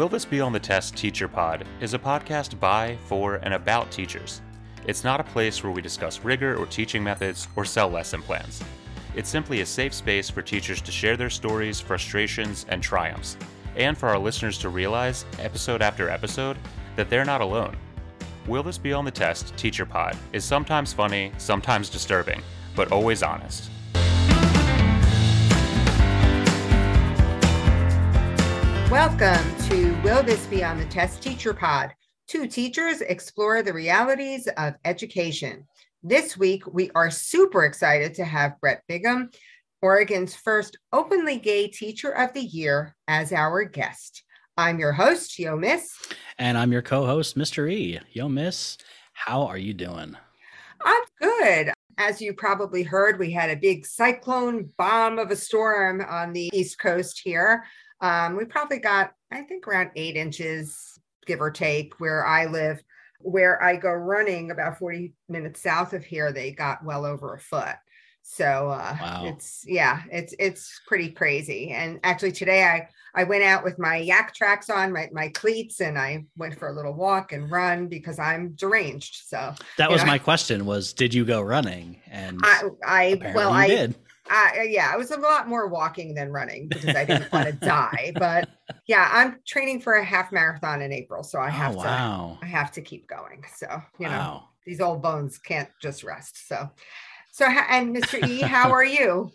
Will This Be on the Test Teacher Pod is a podcast by, for, and about teachers. It's not a place where we discuss rigor or teaching methods or sell lesson plans. It's simply a safe space for teachers to share their stories, frustrations, and triumphs, and for our listeners to realize, episode after episode, that they're not alone. Will This Be on the Test Teacher Pod is sometimes funny, sometimes disturbing, but always honest. Welcome to Will This Be on the Test Teacher Pod? Two teachers explore the realities of education. This week, we are super excited to have Brett Bigham, Oregon's first openly gay teacher of the year, as our guest. I'm your host, Yo Miss. And I'm your co host, Mr. E. Yo Miss, how are you doing? I'm good. As you probably heard, we had a big cyclone bomb of a storm on the East Coast here. Um, we probably got, I think, around eight inches, give or take, where I live. Where I go running about 40 minutes south of here, they got well over a foot. So uh, wow. it's yeah, it's it's pretty crazy. And actually today I I went out with my Yaktrax on, my my cleats, and I went for a little walk and run because I'm deranged. So that was know, my question: was did you go running? And I I well I did. I, yeah, I was a lot more walking than running because I didn't want to die. But yeah, I'm training for a half marathon in April, so I oh, have oh, wow. to I have to keep going. So you know, wow. these old bones can't just rest. So, so and Mr. E, how are you?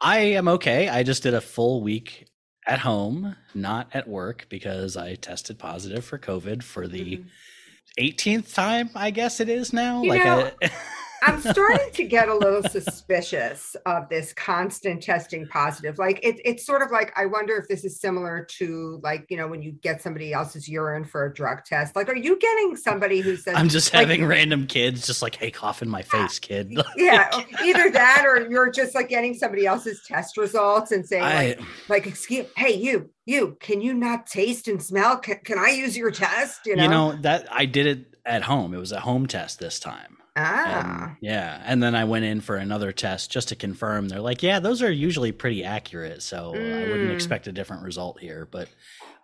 I am okay. I just did a full week at home, not at work, because I tested positive for COVID for the mm-hmm. 18th time. I guess it is now. You like. Know, a- I'm starting to get a little suspicious of this constant testing positive. Like it, it's sort of like I wonder if this is similar to like you know when you get somebody else's urine for a drug test. Like, are you getting somebody who says I'm just like, having random kids just like, hey, cough in my face, kid. yeah, either that or you're just like getting somebody else's test results and saying I, like, like excuse, hey, you, you, can you not taste and smell? Can, can I use your test? You know, you know that I did it at home. It was a home test this time. Ah. And, yeah. And then I went in for another test just to confirm. They're like, yeah, those are usually pretty accurate. So mm. I wouldn't mm. expect a different result here. But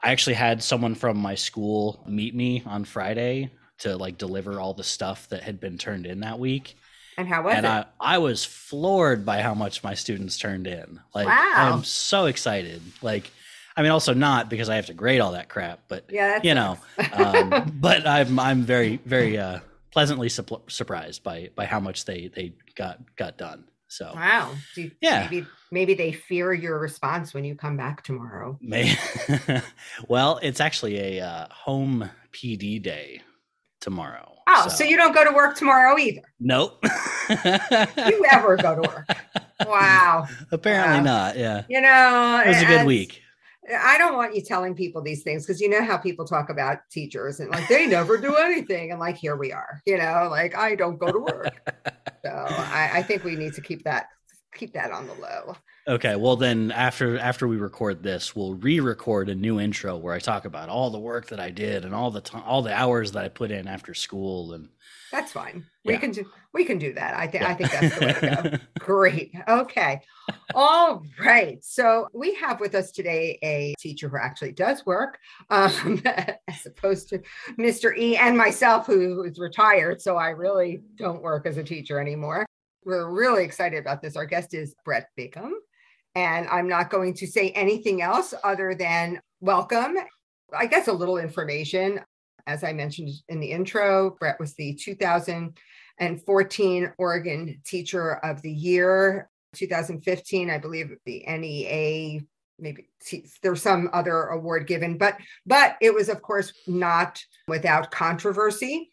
I actually had someone from my school meet me on Friday to like deliver all the stuff that had been turned in that week. And how was and it? I, I was floored by how much my students turned in. Like, wow. I'm so excited. Like, I mean, also not because I have to grade all that crap, but yeah, you know, um, but I'm I'm very very uh, pleasantly su- surprised by by how much they they got got done. So wow, you, yeah, maybe maybe they fear your response when you come back tomorrow. May well, it's actually a uh, home PD day tomorrow. Oh, so. so. you don't go to work tomorrow either? Nope. you ever go to work? Wow. Apparently wow. not. Yeah. You know, it was a good week. I don't want you telling people these things because you know how people talk about teachers and like they never do anything. And like, here we are, you know, like I don't go to work. so I, I think we need to keep that keep that on the low. Okay, well then after after we record this, we'll re-record a new intro where I talk about all the work that I did and all the time all the hours that I put in after school and that's fine. We yeah. can do we can do that. I think yeah. I think that's the way to go. Great. Okay. All right. So we have with us today a teacher who actually does work, um, as opposed to Mr. E and myself, who is retired. So I really don't work as a teacher anymore. We're really excited about this. Our guest is Brett Bigham. And I'm not going to say anything else other than welcome. I guess a little information. As I mentioned in the intro, Brett was the 2014 Oregon Teacher of the Year. 2015, I believe the NEA maybe there's some other award given but but it was of course not without controversy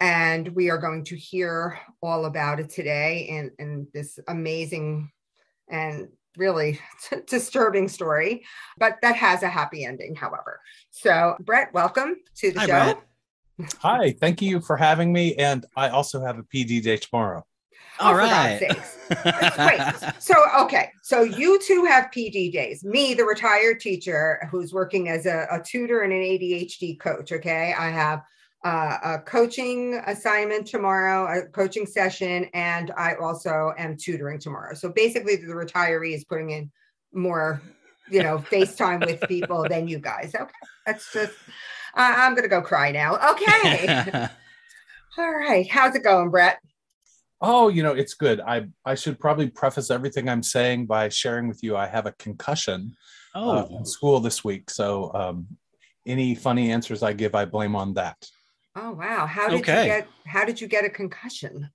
and we are going to hear all about it today and and this amazing and really disturbing story, but that has a happy ending, however. So, Brett, welcome to the Hi, show. Brett. Hi, thank you for having me. And I also have a PD day tomorrow. All oh, right. great. So, okay. So, you two have PD days. Me, the retired teacher who's working as a, a tutor and an ADHD coach. Okay. I have uh, a coaching assignment tomorrow, a coaching session, and I also am tutoring tomorrow. So basically, the retiree is putting in more you know, FaceTime with people than you guys. Okay. That's just, uh, I'm going to go cry now. Okay. All right. How's it going, Brett? Oh, you know, it's good. I I should probably preface everything I'm saying by sharing with you I have a concussion oh. uh, in school this week. So um, any funny answers I give, I blame on that. Oh wow! How did okay. you get? How did you get a concussion?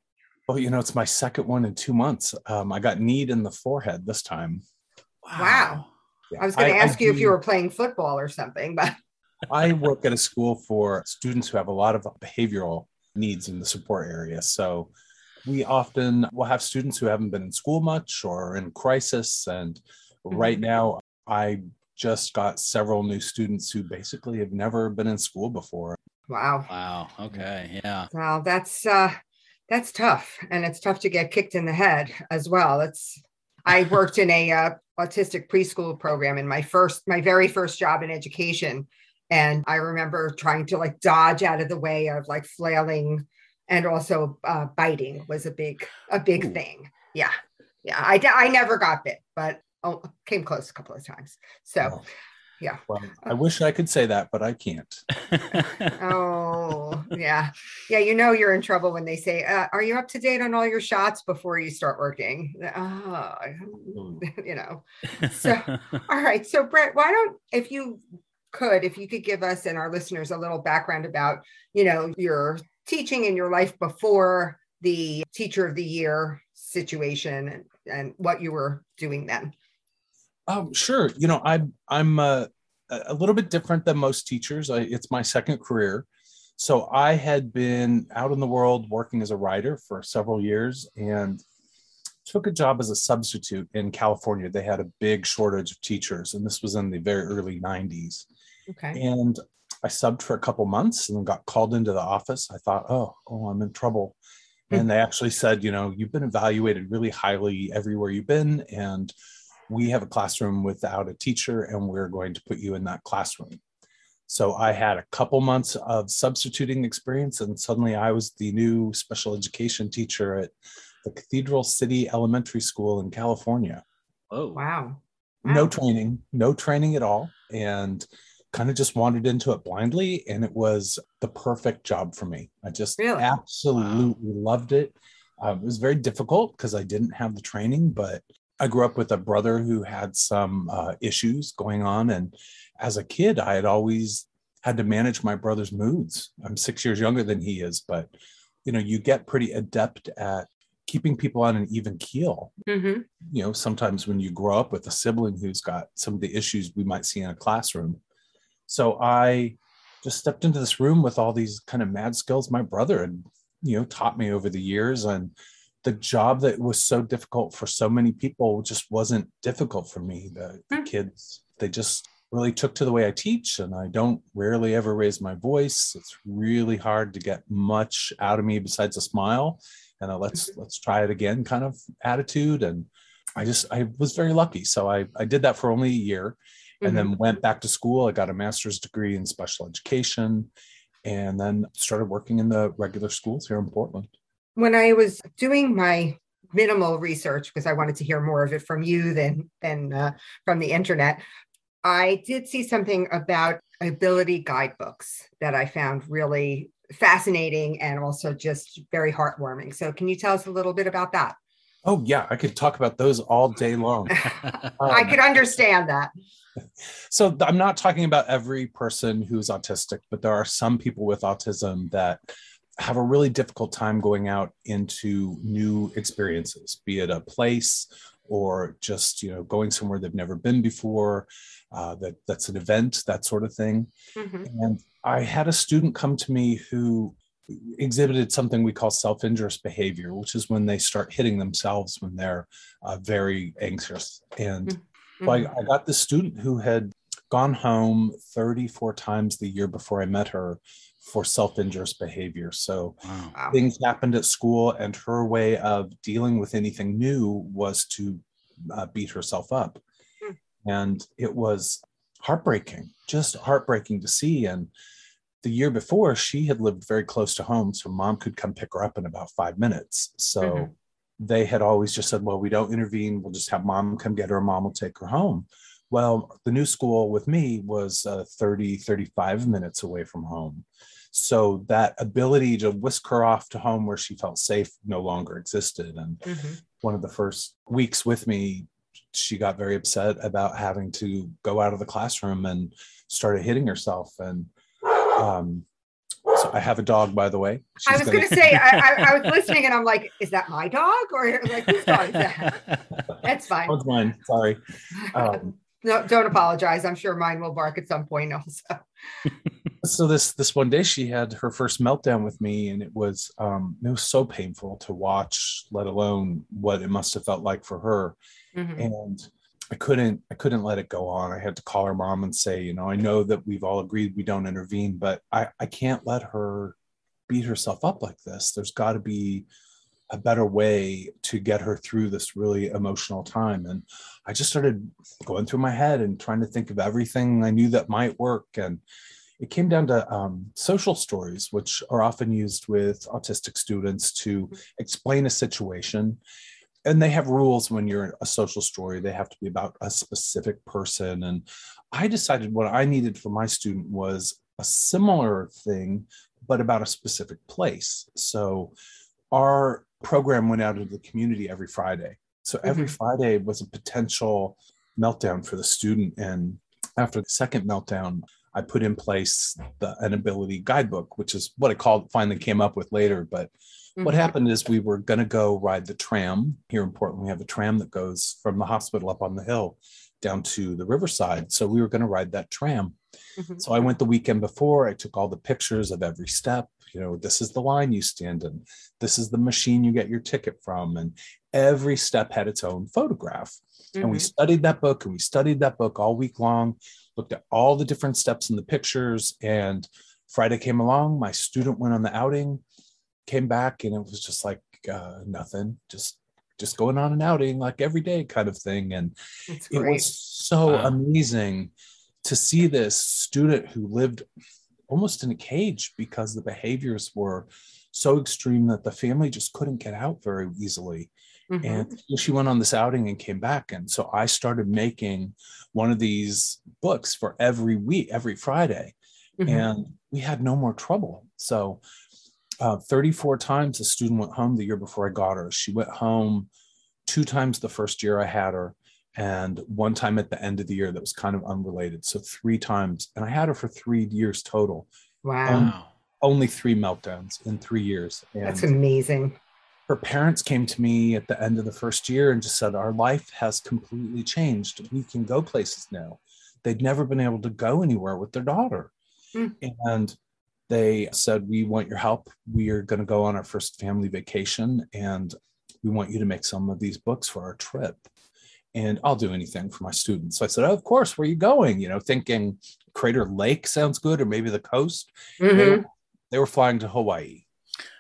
Well, you know, it's my second one in two months. Um, I got kneed in the forehead this time. Wow! wow. Yeah. I was going to ask I, you if you were playing football or something, but I work at a school for students who have a lot of behavioral needs in the support area. So we often will have students who haven't been in school much or in crisis. And mm-hmm. right now, I just got several new students who basically have never been in school before. Wow. Wow. Okay. Yeah. Wow. That's uh that's tough. And it's tough to get kicked in the head as well. It's I worked in a uh, autistic preschool program in my first my very first job in education. And I remember trying to like dodge out of the way of like flailing and also uh, biting was a big a big Ooh. thing. Yeah, yeah. I I never got bit, but oh, came close a couple of times. So. Oh. Yeah. Well, I wish I could say that, but I can't. oh, yeah. Yeah. You know, you're in trouble when they say, uh, Are you up to date on all your shots before you start working? Oh, you know. So, all right. So, Brett, why don't, if you could, if you could give us and our listeners a little background about, you know, your teaching in your life before the teacher of the year situation and, and what you were doing then? Um, sure. You know, I'm I'm uh, a little bit different than most teachers. I, it's my second career, so I had been out in the world working as a writer for several years and took a job as a substitute in California. They had a big shortage of teachers, and this was in the very early '90s. Okay. And I subbed for a couple months and got called into the office. I thought, oh, oh, I'm in trouble. Hmm. And they actually said, you know, you've been evaluated really highly everywhere you've been. And we have a classroom without a teacher, and we're going to put you in that classroom. So I had a couple months of substituting experience, and suddenly I was the new special education teacher at the Cathedral City Elementary School in California. Oh, wow. wow. No training, no training at all. And kind of just wandered into it blindly and it was the perfect job for me i just really? absolutely wow. loved it um, it was very difficult because i didn't have the training but i grew up with a brother who had some uh, issues going on and as a kid i had always had to manage my brother's moods i'm six years younger than he is but you know you get pretty adept at keeping people on an even keel. Mm-hmm. You know, sometimes when you grow up with a sibling who's got some of the issues we might see in a classroom, so I just stepped into this room with all these kind of mad skills my brother had, you know, taught me over the years. And the job that was so difficult for so many people just wasn't difficult for me. The, the mm. kids, they just really took to the way I teach, and I don't rarely ever raise my voice. It's really hard to get much out of me besides a smile and a let's mm-hmm. let's try it again kind of attitude. And I just I was very lucky. So I I did that for only a year, and mm-hmm. then went back to school. I got a master's degree in special education and then started working in the regular schools here in Portland. When I was doing my minimal research because I wanted to hear more of it from you than than uh, from the internet, I did see something about ability guidebooks that I found really fascinating and also just very heartwarming. So, can you tell us a little bit about that? Oh yeah, I could talk about those all day long. um, I could understand that. So I'm not talking about every person who's autistic, but there are some people with autism that have a really difficult time going out into new experiences, be it a place or just you know going somewhere they've never been before. Uh, that that's an event, that sort of thing. Mm-hmm. And I had a student come to me who exhibited something we call self-injurious behavior, which is when they start hitting themselves when they're uh, very anxious. And mm-hmm. I, I got this student who had gone home 34 times the year before I met her for self-injurious behavior. So wow. things happened at school, and her way of dealing with anything new was to uh, beat herself up. Mm. And it was heartbreaking, just heartbreaking to see. And the year before, she had lived very close to home, so mom could come pick her up in about five minutes. So mm-hmm. they had always just said, Well, we don't intervene, we'll just have mom come get her, mom will take her home. Well, the new school with me was uh, 30, 35 minutes away from home. So that ability to whisk her off to home where she felt safe no longer existed. And mm-hmm. one of the first weeks with me, she got very upset about having to go out of the classroom and started hitting herself. And um, so I have a dog, by the way. She's I was going to say, I, I, I, was listening and I'm like, is that my dog? Or like, whose dog is that? That's fine. That's mine. Sorry. Um, no, don't apologize. I'm sure mine will bark at some point also. so this this one day she had her first meltdown with me and it was um it was so painful to watch let alone what it must have felt like for her mm-hmm. and i couldn't i couldn't let it go on i had to call her mom and say you know i know that we've all agreed we don't intervene but i i can't let her beat herself up like this there's got to be a better way to get her through this really emotional time. And I just started going through my head and trying to think of everything I knew that might work. And it came down to um, social stories, which are often used with autistic students to explain a situation. And they have rules when you're a social story, they have to be about a specific person. And I decided what I needed for my student was a similar thing, but about a specific place. So our program went out into the community every Friday. So every mm-hmm. Friday was a potential meltdown for the student. And after the second meltdown, I put in place the an ability guidebook, which is what I called finally came up with later. But mm-hmm. what happened is we were going to go ride the tram here in Portland. We have a tram that goes from the hospital up on the hill down to the riverside. So we were going to ride that tram. Mm-hmm. So I went the weekend before. I took all the pictures of every step. You know, this is the line you stand in. This is the machine you get your ticket from. And every step had its own photograph. Mm-hmm. And we mm-hmm. studied that book and we studied that book all week long, looked at all the different steps in the pictures. And Friday came along. My student went on the outing, came back, and it was just like uh, nothing, just just going on an outing like every day kind of thing. And it was so wow. amazing to see this student who lived almost in a cage because the behaviors were so extreme that the family just couldn't get out very easily. Mm-hmm. And she went on this outing and came back. And so I started making one of these books for every week, every Friday. Mm-hmm. And we had no more trouble. So uh, 34 times a student went home the year before I got her. She went home two times the first year I had her and one time at the end of the year that was kind of unrelated. So three times, and I had her for three years total. Wow. Um, only three meltdowns in three years. And That's amazing. Her parents came to me at the end of the first year and just said, Our life has completely changed. We can go places now. They'd never been able to go anywhere with their daughter. Mm. And they said, We want your help. We are going to go on our first family vacation and we want you to make some of these books for our trip and I'll do anything for my students. So I said, oh, of course, where are you going? You know, thinking Crater Lake sounds good, or maybe the coast. Mm-hmm. They, were, they, were, flying to Hawaii.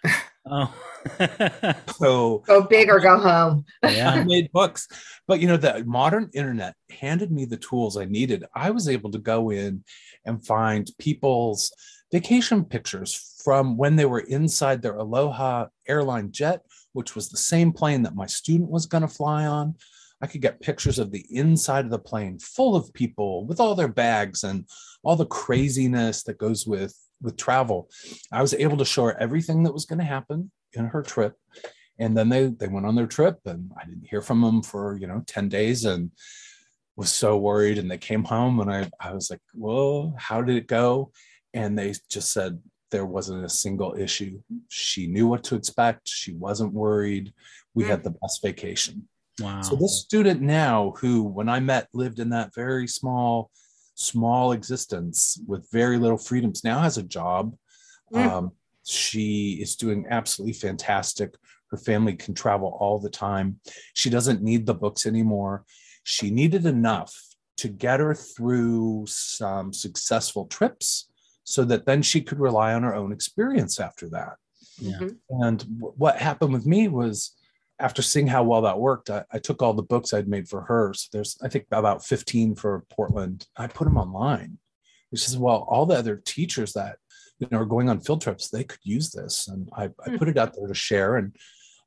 oh. so go big or go home. yeah. I made books. But you know, the modern internet handed me the tools I needed. I was able to go in and find people's vacation pictures from when they were inside their Aloha airline jet, which was the same plane that my student was going to fly on. I could get pictures of the inside of the plane full of people with all their bags and all the craziness that goes with with travel. I was able to show her everything that was going to happen in her trip. And then they they went on their trip and I didn't hear from them for, you know, 10 days and was so worried and they came home and I I was like, "Well, how did it go?" And they just said there wasn't a single issue. She knew what to expect. She wasn't worried. We had the best vacation. Wow. So this student now, who when I met lived in that very small, small existence with very little freedoms, now has a job. Mm. Um, she is doing absolutely fantastic. Her family can travel all the time. She doesn't need the books anymore. She needed enough to get her through some successful trips so that then she could rely on her own experience after that. Yeah. And w- what happened with me was after seeing how well that worked, I, I, took all the books I'd made for her. So there's, I think, about 15 for Portland. I put them online, which is well, all the other teachers that you know are going on field trips, they could use this, and I, I hmm. put it out there to share. And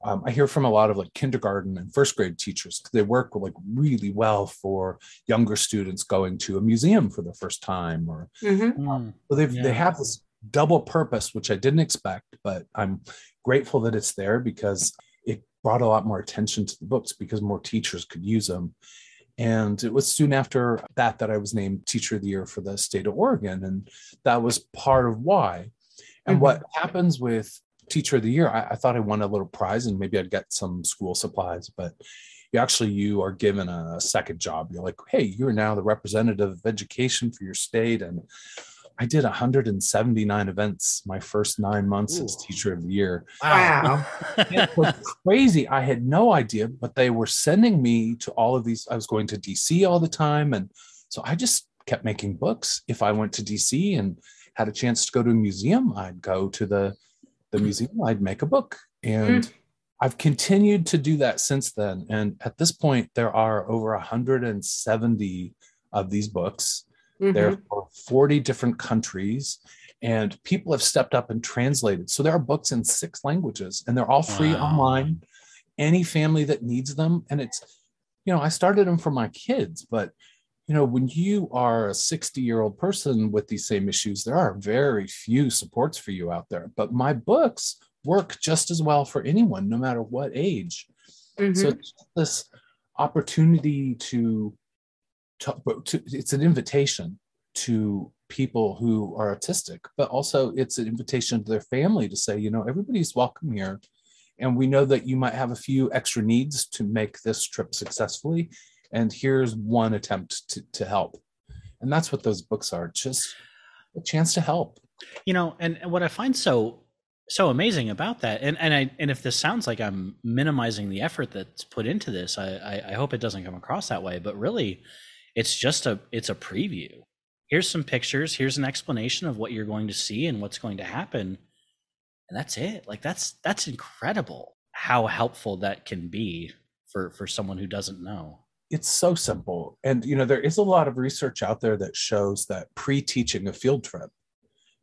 um, I hear from a lot of like kindergarten and first grade teachers. They work like really well for younger students going to a museum for the first time, or mm-hmm. um, so they yeah. they have this double purpose, which I didn't expect, but I'm grateful that it's there because it brought a lot more attention to the books because more teachers could use them. And it was soon after that that I was named Teacher of the Year for the state of Oregon, and that was part of why. And mm-hmm. what happens with teacher of the year, I, I, thought I won a little prize and maybe I'd get some school supplies, but you actually you are given a second job. You're like, hey, you're now the representative of education for your state. And I did 179 events my first nine months Ooh. as teacher of the year. Wow. it was crazy. I had no idea, but they were sending me to all of these. I was going to DC all the time. And so I just kept making books. If I went to DC and had a chance to go to a museum, I'd go to the the museum, I'd make a book. And mm. I've continued to do that since then. And at this point, there are over 170 of these books. Mm-hmm. There are 40 different countries, and people have stepped up and translated. So there are books in six languages, and they're all free wow. online. Any family that needs them. And it's, you know, I started them for my kids, but you know, when you are a 60 year old person with these same issues, there are very few supports for you out there. But my books work just as well for anyone, no matter what age. Mm-hmm. So it's this opportunity to, to, to, it's an invitation to people who are autistic, but also it's an invitation to their family to say, you know, everybody's welcome here. And we know that you might have a few extra needs to make this trip successfully and here's one attempt to, to help. And that's what those books are just a chance to help. You know and, and what i find so so amazing about that and and i and if this sounds like i'm minimizing the effort that's put into this I, I i hope it doesn't come across that way but really it's just a it's a preview. Here's some pictures here's an explanation of what you're going to see and what's going to happen and that's it. Like that's that's incredible how helpful that can be for for someone who doesn't know it's so simple. And you know, there is a lot of research out there that shows that pre-teaching a field trip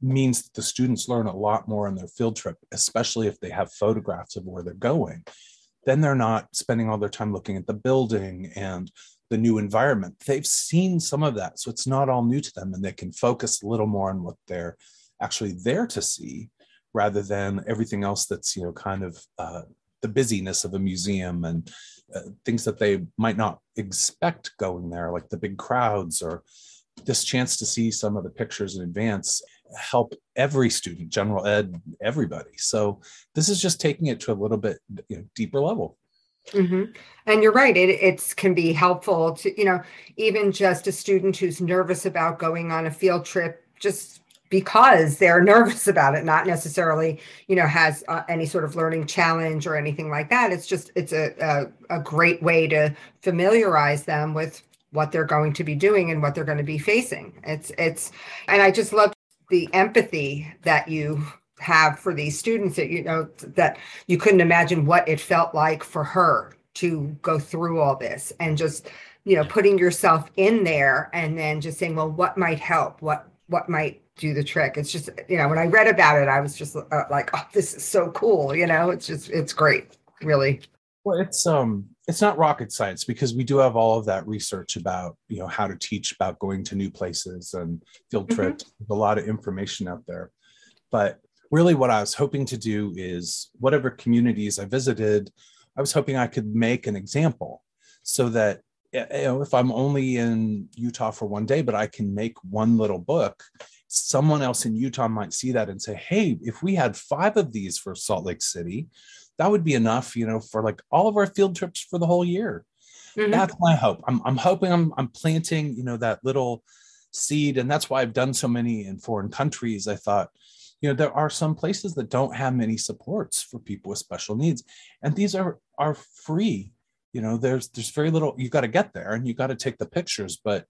means that the students learn a lot more on their field trip, especially if they have photographs of where they're going. Then they're not spending all their time looking at the building and the new environment. They've seen some of that. So it's not all new to them and they can focus a little more on what they're actually there to see rather than everything else that's, you know, kind of uh, the busyness of a museum and uh, things that they might not expect going there, like the big crowds or this chance to see some of the pictures in advance help every student, general ed, everybody. So this is just taking it to a little bit you know, deeper level. Mm-hmm. And you're right. It it can be helpful to you know even just a student who's nervous about going on a field trip. Just because they're nervous about it not necessarily you know has uh, any sort of learning challenge or anything like that. It's just it's a, a, a great way to familiarize them with what they're going to be doing and what they're going to be facing. It's it's and i just love the empathy that you have for these students that you know that you couldn't imagine what it felt like for her to go through all this and just you know putting yourself in there and then just saying well what might help? What what might do the trick. It's just, you know, when I read about it, I was just uh, like, oh, this is so cool. You know, it's just, it's great, really. Well, it's, um, it's not rocket science because we do have all of that research about, you know, how to teach about going to new places and field mm-hmm. trips. Mm-hmm. a lot of information out there. But really, what I was hoping to do is whatever communities I visited, I was hoping I could make an example so that you know, if I'm only in Utah for one day, but I can make one little book someone else in Utah might see that and say, hey, if we had five of these for Salt Lake City, that would be enough, you know, for like all of our field trips for the whole year. Mm-hmm. That's my hope. I'm, I'm hoping I'm, I'm planting, you know, that little seed. And that's why I've done so many in foreign countries. I thought, you know, there are some places that don't have many supports for people with special needs. And these are, are free. You know, there's, there's very little, you got to get there and you got to take the pictures. But,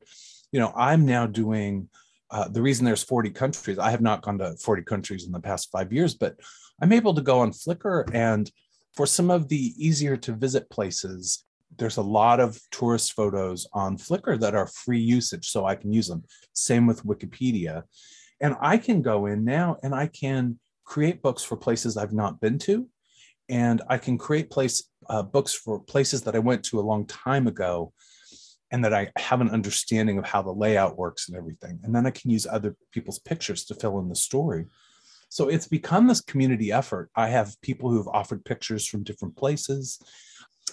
you know, I'm now doing uh, the reason there's 40 countries, I have not gone to 40 countries in the past five years, but I'm able to go on Flickr. And for some of the easier to visit places, there's a lot of tourist photos on Flickr that are free usage, so I can use them. Same with Wikipedia. And I can go in now and I can create books for places I've not been to and I can create place uh, books for places that I went to a long time ago and that I have an understanding of how the layout works and everything. And then I can use other people's pictures to fill in the story. So it's become this community effort. I have people who have offered pictures from different places.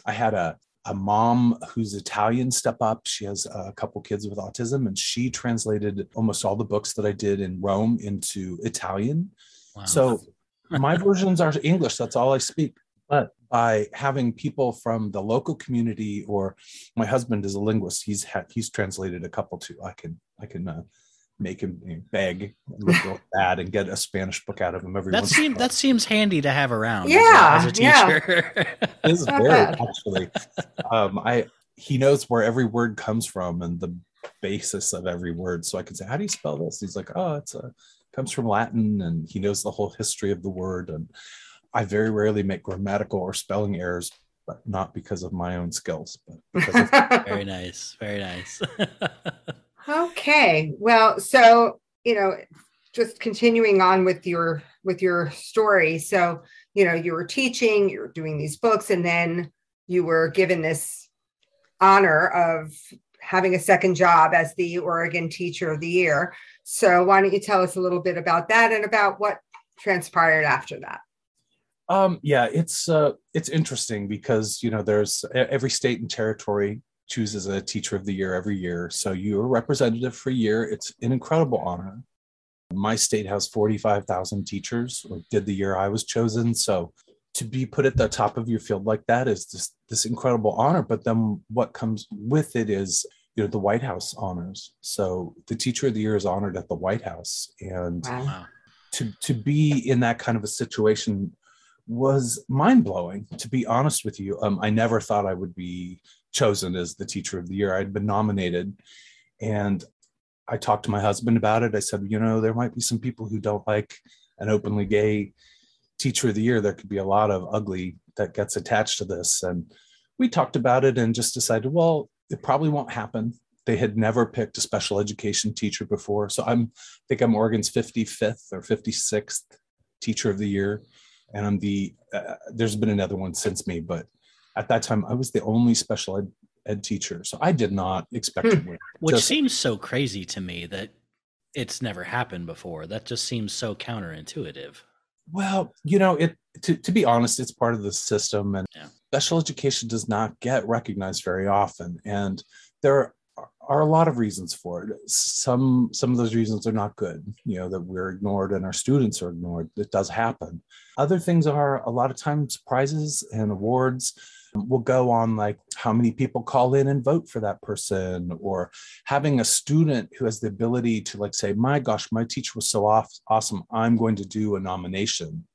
I had a, a mom who's Italian step up. She has a couple kids with autism, and she translated almost all the books that I did in Rome into Italian. Wow. So my versions are English. That's all I speak. But by having people from the local community, or my husband is a linguist, he's had he's translated a couple too. I can I can uh, make him beg look real bad and get a Spanish book out of him every. That seems that seems handy to have around. Yeah, as a, as a teacher. Yeah. it is very bad. actually. Um, I he knows where every word comes from and the basis of every word, so I can say, "How do you spell this?" He's like, "Oh, it's a comes from Latin," and he knows the whole history of the word and I very rarely make grammatical or spelling errors, but not because of my own skills. But of- very nice, very nice. okay, well, so you know, just continuing on with your with your story. So you know, you were teaching, you were doing these books, and then you were given this honor of having a second job as the Oregon Teacher of the Year. So why don't you tell us a little bit about that and about what transpired after that? Um, yeah, it's uh, it's interesting because you know there's every state and territory chooses a teacher of the year every year. So you're a representative for a year. It's an incredible honor. My state has 45,000 teachers, or did the year I was chosen. So to be put at the top of your field like that is this this incredible honor. But then what comes with it is you know the White House honors. So the teacher of the year is honored at the White House, and wow. to to be in that kind of a situation was mind blowing, to be honest with you. Um, I never thought I would be chosen as the teacher of the year. I'd been nominated, and I talked to my husband about it. I said, you know, there might be some people who don't like an openly gay teacher of the year. There could be a lot of ugly that gets attached to this. And we talked about it and just decided, well, it probably won't happen. They had never picked a special education teacher before. So I'm I think I'm Oregon's 55th or 56th teacher of the year and I'm the uh, there's been another one since me, but at that time I was the only special ed, ed teacher, so I did not expect to hmm. win. Which just, seems so crazy to me that it's never happened before. That just seems so counterintuitive. Well, you know, it to, to be honest, it's part of the system, and yeah. special education does not get recognized very often, and there are a lot of reasons for it. Some some of those reasons are not good, you know, that we're ignored and our students are ignored. It does happen. Other things are a lot of times prizes and awards will go on like how many people call in and vote for that person or having a student who has the ability to like say my gosh my teacher was so off, awesome i'm going to do a nomination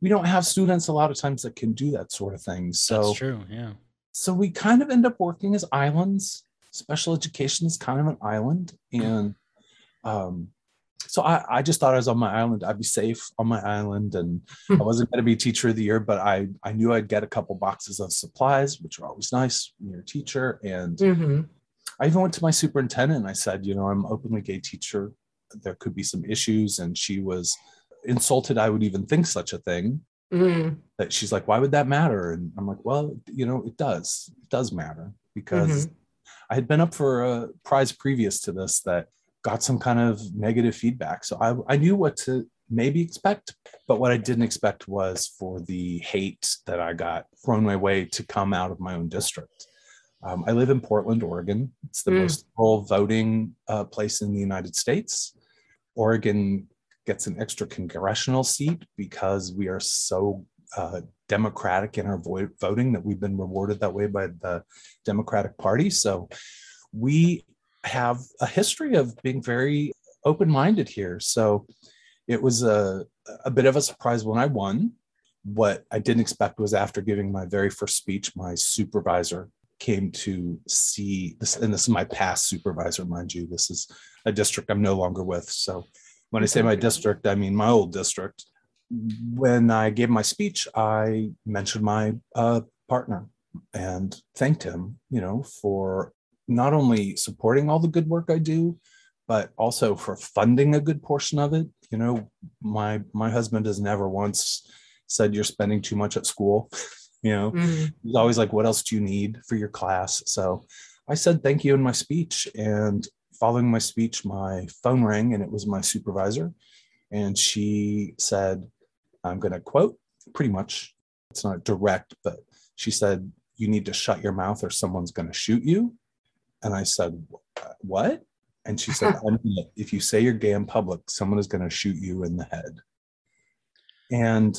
we don't have students a lot of times that can do that sort of thing so that's true yeah so we kind of end up working as islands special education is kind of an island and um, so I, I just thought I was on my island. I'd be safe on my island, and I wasn't going to be teacher of the year, but I I knew I'd get a couple boxes of supplies, which are always nice when you're a teacher. And mm-hmm. I even went to my superintendent and I said, you know, I'm openly gay teacher. There could be some issues, and she was insulted. I would even think such a thing. Mm-hmm. That she's like, why would that matter? And I'm like, well, you know, it does. It does matter because. Mm-hmm I had been up for a prize previous to this that got some kind of negative feedback. So I, I knew what to maybe expect, but what I didn't expect was for the hate that I got thrown my way to come out of my own district. Um, I live in Portland, Oregon. It's the mm. most rural voting uh, place in the United States. Oregon gets an extra congressional seat because we are so uh, democratic in our vo- voting that we've been rewarded that way by the Democratic Party. So we have a history of being very open minded here. So it was a, a bit of a surprise when I won. What I didn't expect was after giving my very first speech, my supervisor came to see this, and this is my past supervisor, mind you. This is a district I'm no longer with. So when I say my district, I mean my old district when I gave my speech, I mentioned my uh, partner and thanked him, you know, for not only supporting all the good work I do, but also for funding a good portion of it. You know, my my husband has never once said you're spending too much at school. you know, mm-hmm. he's always like, "What else do you need for your class?" So I said thank you in my speech, and following my speech, my phone rang, and it was my supervisor, and she said, "I'm going to quote pretty much. It's not direct, but she said." You need to shut your mouth or someone's going to shoot you. And I said, What? And she said, If you say you're gay in public, someone is going to shoot you in the head. And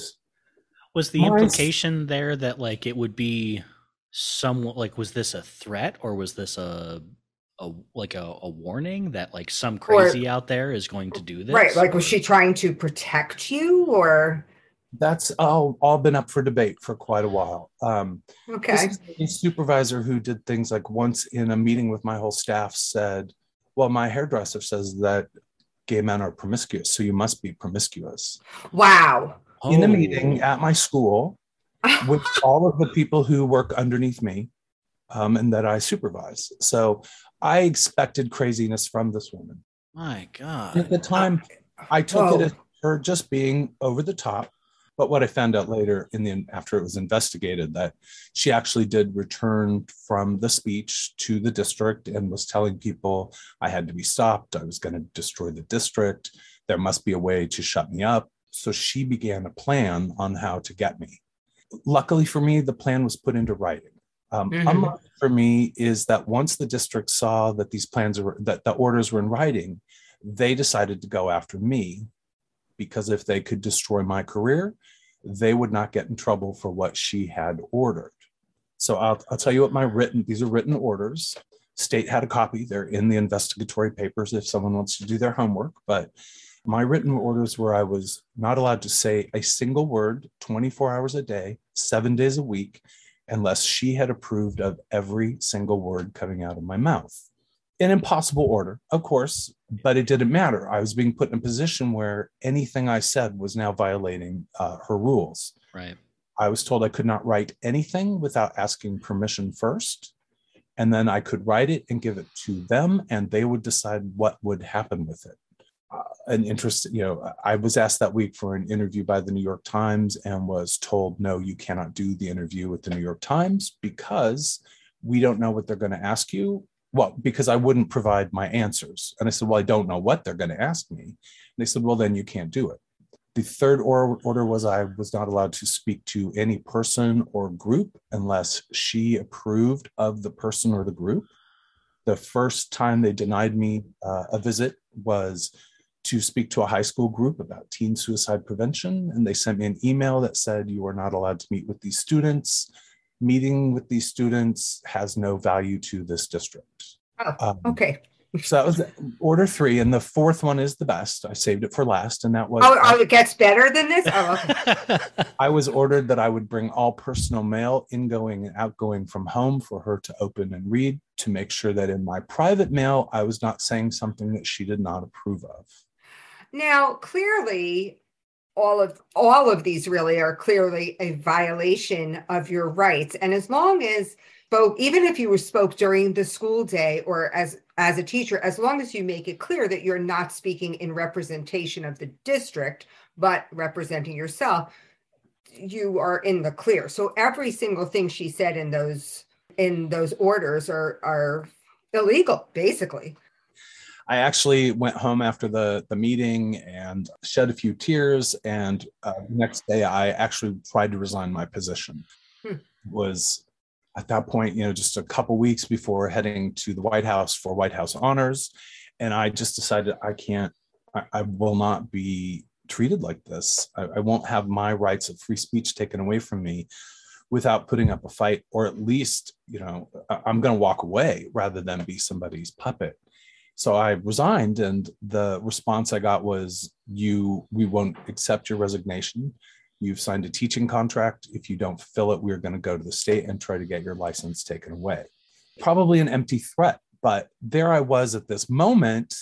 was the implication there that like it would be somewhat like was this a threat or was this a a like a, a warning that like some crazy or, out there is going to do this right like was she trying to protect you or that's all, all been up for debate for quite a while. Um, okay. a supervisor who did things like once in a meeting with my whole staff said, Well, my hairdresser says that gay men are promiscuous, so you must be promiscuous. Wow. In a meeting at my school with all of the people who work underneath me um, and that I supervise. So I expected craziness from this woman. My God. At the time, I took Whoa. it as her just being over the top but what I found out later in the after it was investigated that she actually did return from the speech to the district and was telling people I had to be stopped. I was going to destroy the district. There must be a way to shut me up. So she began a plan on how to get me. Luckily for me, the plan was put into writing. Um, mm-hmm. Unlucky for me is that once the district saw that these plans were that the orders were in writing, they decided to go after me because if they could destroy my career, they would not get in trouble for what she had ordered. So I'll, I'll tell you what my written, these are written orders. State had a copy. They're in the investigatory papers if someone wants to do their homework. But my written orders were I was not allowed to say a single word 24 hours a day, seven days a week, unless she had approved of every single word coming out of my mouth in impossible order, of course, but it didn't matter. I was being put in a position where anything I said was now violating uh, her rules. Right. I was told I could not write anything without asking permission first. And then I could write it and give it to them, and they would decide what would happen with it. Uh, an interest, you know, I was asked that week for an interview by the New York Times and was told, no, you cannot do the interview with the New York Times because we don't know what they're going to ask you well, because I wouldn't provide my answers. And I said, well, I don't know what they're going to ask me. And they said, well, then you can't do it. The third order was I was not allowed to speak to any person or group unless she approved of the person or the group. The first time they denied me uh, a visit was to speak to a high school group about teen suicide prevention. And they sent me an email that said, You are not allowed to meet with these students meeting with these students has no value to this district. Oh, um, okay. so that was order three, and the fourth one is the best. I saved it for last, and that was oh, oh it gets better than this. Oh, okay. I was ordered that I would bring all personal mail, ingoing and outgoing from home, for her to open and read to make sure that in my private mail I was not saying something that she did not approve of. Now, clearly, all of all of these really are clearly a violation of your rights. And as long as both even if you were spoke during the school day or as as a teacher as long as you make it clear that you're not speaking in representation of the district but representing yourself you are in the clear. So every single thing she said in those in those orders are are illegal basically I actually went home after the the meeting and shed a few tears. And uh, next day, I actually tried to resign my position. Hmm. Was at that point, you know, just a couple weeks before heading to the White House for White House honors, and I just decided I can't, I, I will not be treated like this. I, I won't have my rights of free speech taken away from me without putting up a fight, or at least, you know, I'm going to walk away rather than be somebody's puppet. So I resigned, and the response I got was, "You, we won't accept your resignation. You've signed a teaching contract. If you don't fill it, we're going to go to the state and try to get your license taken away." Probably an empty threat, but there I was at this moment.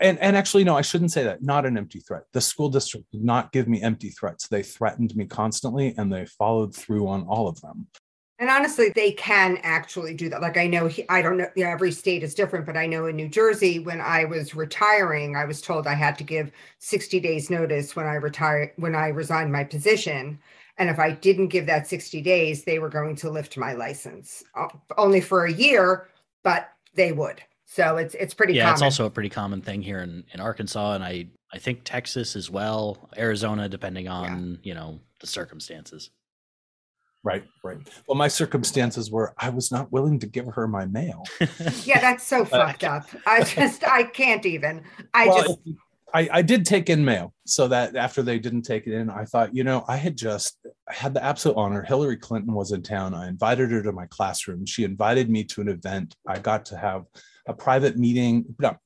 And, and actually, no, I shouldn't say that. Not an empty threat. The school district did not give me empty threats. They threatened me constantly and they followed through on all of them. And honestly, they can actually do that. Like I know, he, I don't know, you know, every state is different, but I know in New Jersey, when I was retiring, I was told I had to give 60 days notice when I retired, when I resigned my position. And if I didn't give that 60 days, they were going to lift my license uh, only for a year, but they would. So it's it's pretty yeah, common. it's also a pretty common thing here in, in Arkansas and I I think Texas as well, Arizona, depending on, yeah. you know, the circumstances. Right, right. Well, my circumstances were I was not willing to give her my mail. yeah, that's so uh, fucked up. I just I can't even. I well, just I, I did take in mail so that after they didn't take it in, I thought, you know, I had just I had the absolute honor. Hillary Clinton was in town. I invited her to my classroom. She invited me to an event. I got to have a private meeting, not uh,